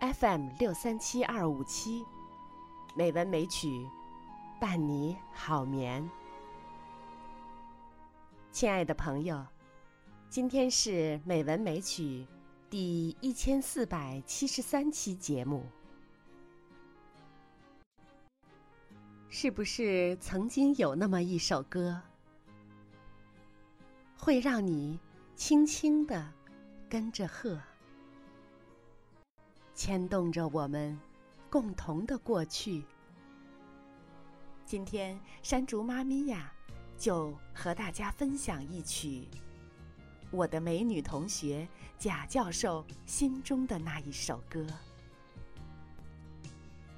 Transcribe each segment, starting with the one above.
FM 六三七二五七，美文美曲，伴你好眠。亲爱的朋友，今天是美文美曲第一千四百七十三期节目。是不是曾经有那么一首歌，会让你轻轻的跟着和，牵动着我们共同的过去？今天山竹妈咪呀，就和大家分享一曲我的美女同学贾教授心中的那一首歌。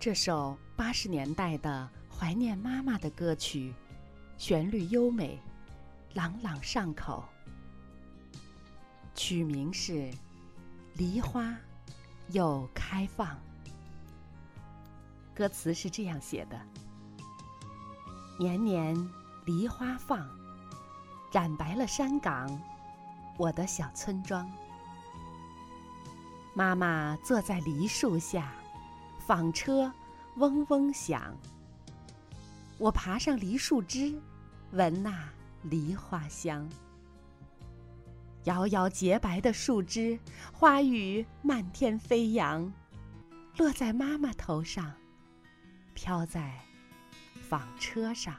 这首八十年代的。怀念妈妈的歌曲，旋律优美，朗朗上口。取名是《梨花又开放》，歌词是这样写的：年年梨花放，染白了山岗，我的小村庄。妈妈坐在梨树下，纺车嗡嗡响。我爬上梨树枝，闻那梨花香。摇摇洁白的树枝，花雨漫天飞扬，落在妈妈头上，飘在纺车上。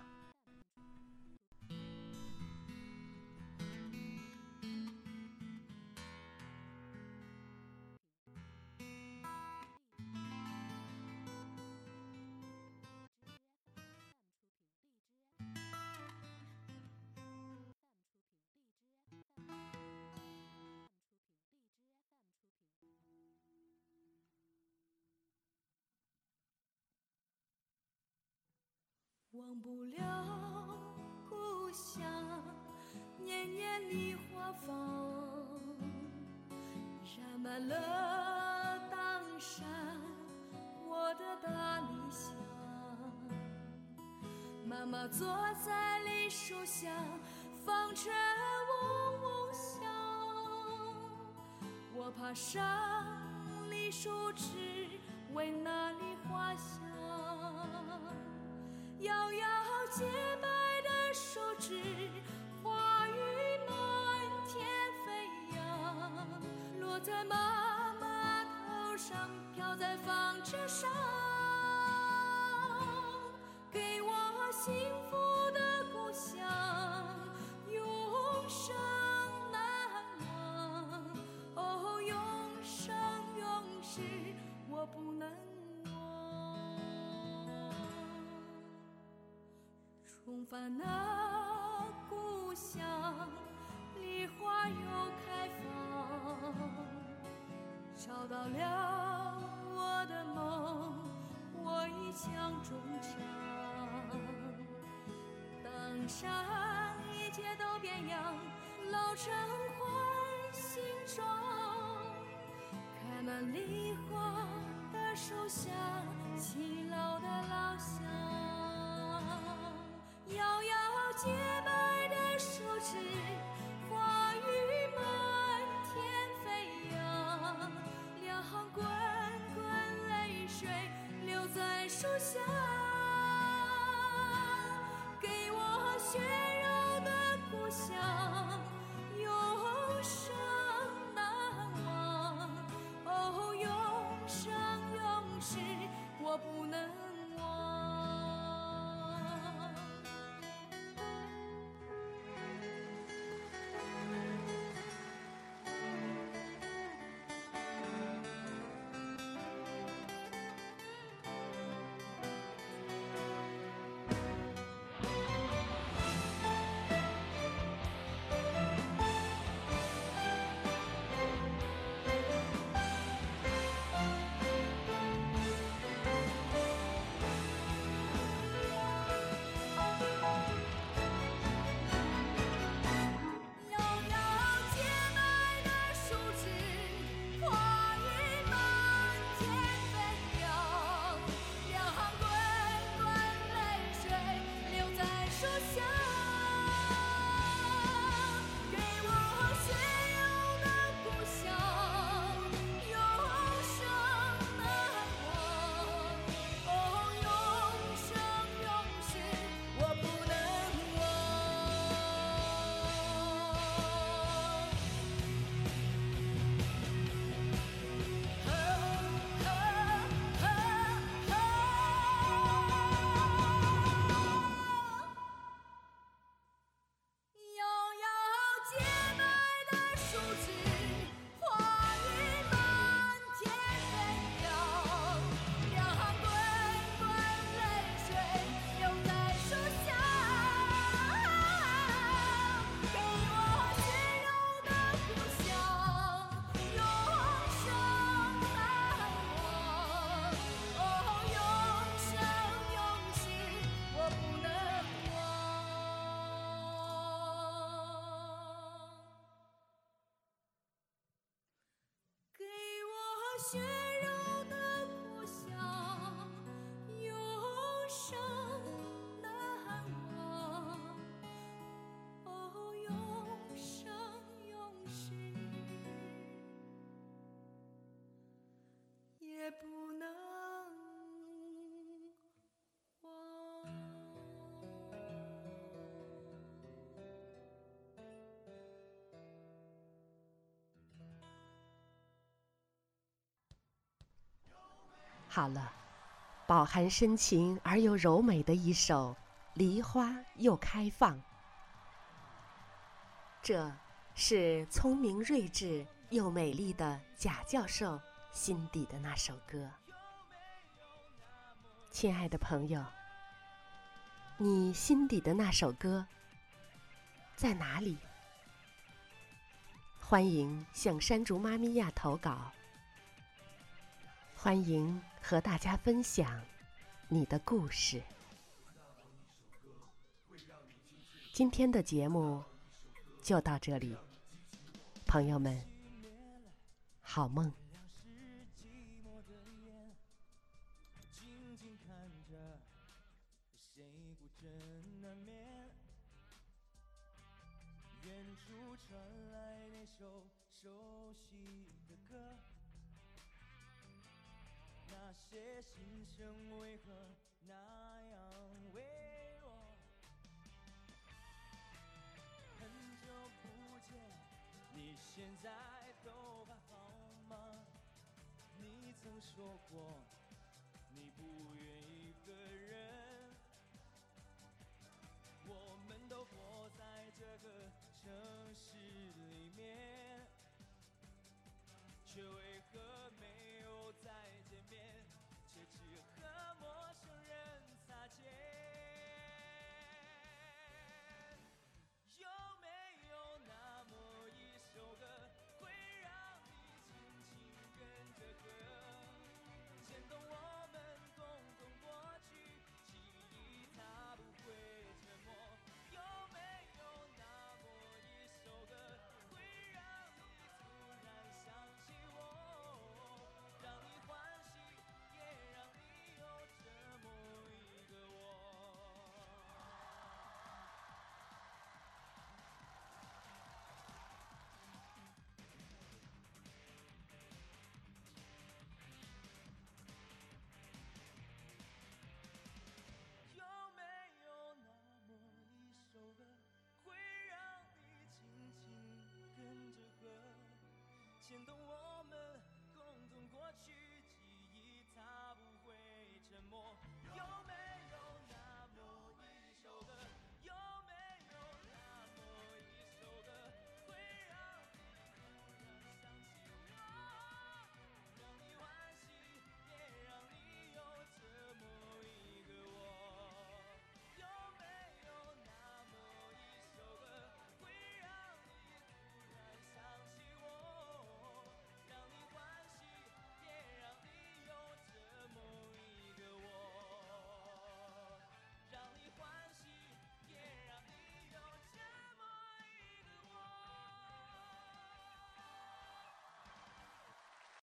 忘不了故乡，年年梨花放，染满了当山我的大理想。妈妈坐在梨树下，纺车嗡嗡响。我爬上梨树枝，闻那梨花香。摇摇洁白的手指，花雨满天飞扬，落在妈妈头上，飘在纺车上，给我幸福那故乡，梨花又开放，找到了我的梦，我一腔衷肠。当山一切都变样，老城换新装，开满梨花的树下，勤劳的老乡。树下，血肉好了，饱含深情而又柔美的一首《梨花又开放》，这是聪明睿智又美丽的贾教授心底的那首歌。亲爱的朋友，你心底的那首歌在哪里？欢迎向山竹妈咪呀投稿。欢迎和大家分享你的故事。今天的节目就到这里，朋友们，好梦。静静看着，谁孤枕难眠？远处传来那首熟悉的歌，那些心声为何那样微弱？很久不见，你现在都还好吗？你曾说过。你不愿一个人，我们都活在这个城市里面，却为会让你轻轻跟着和，牵动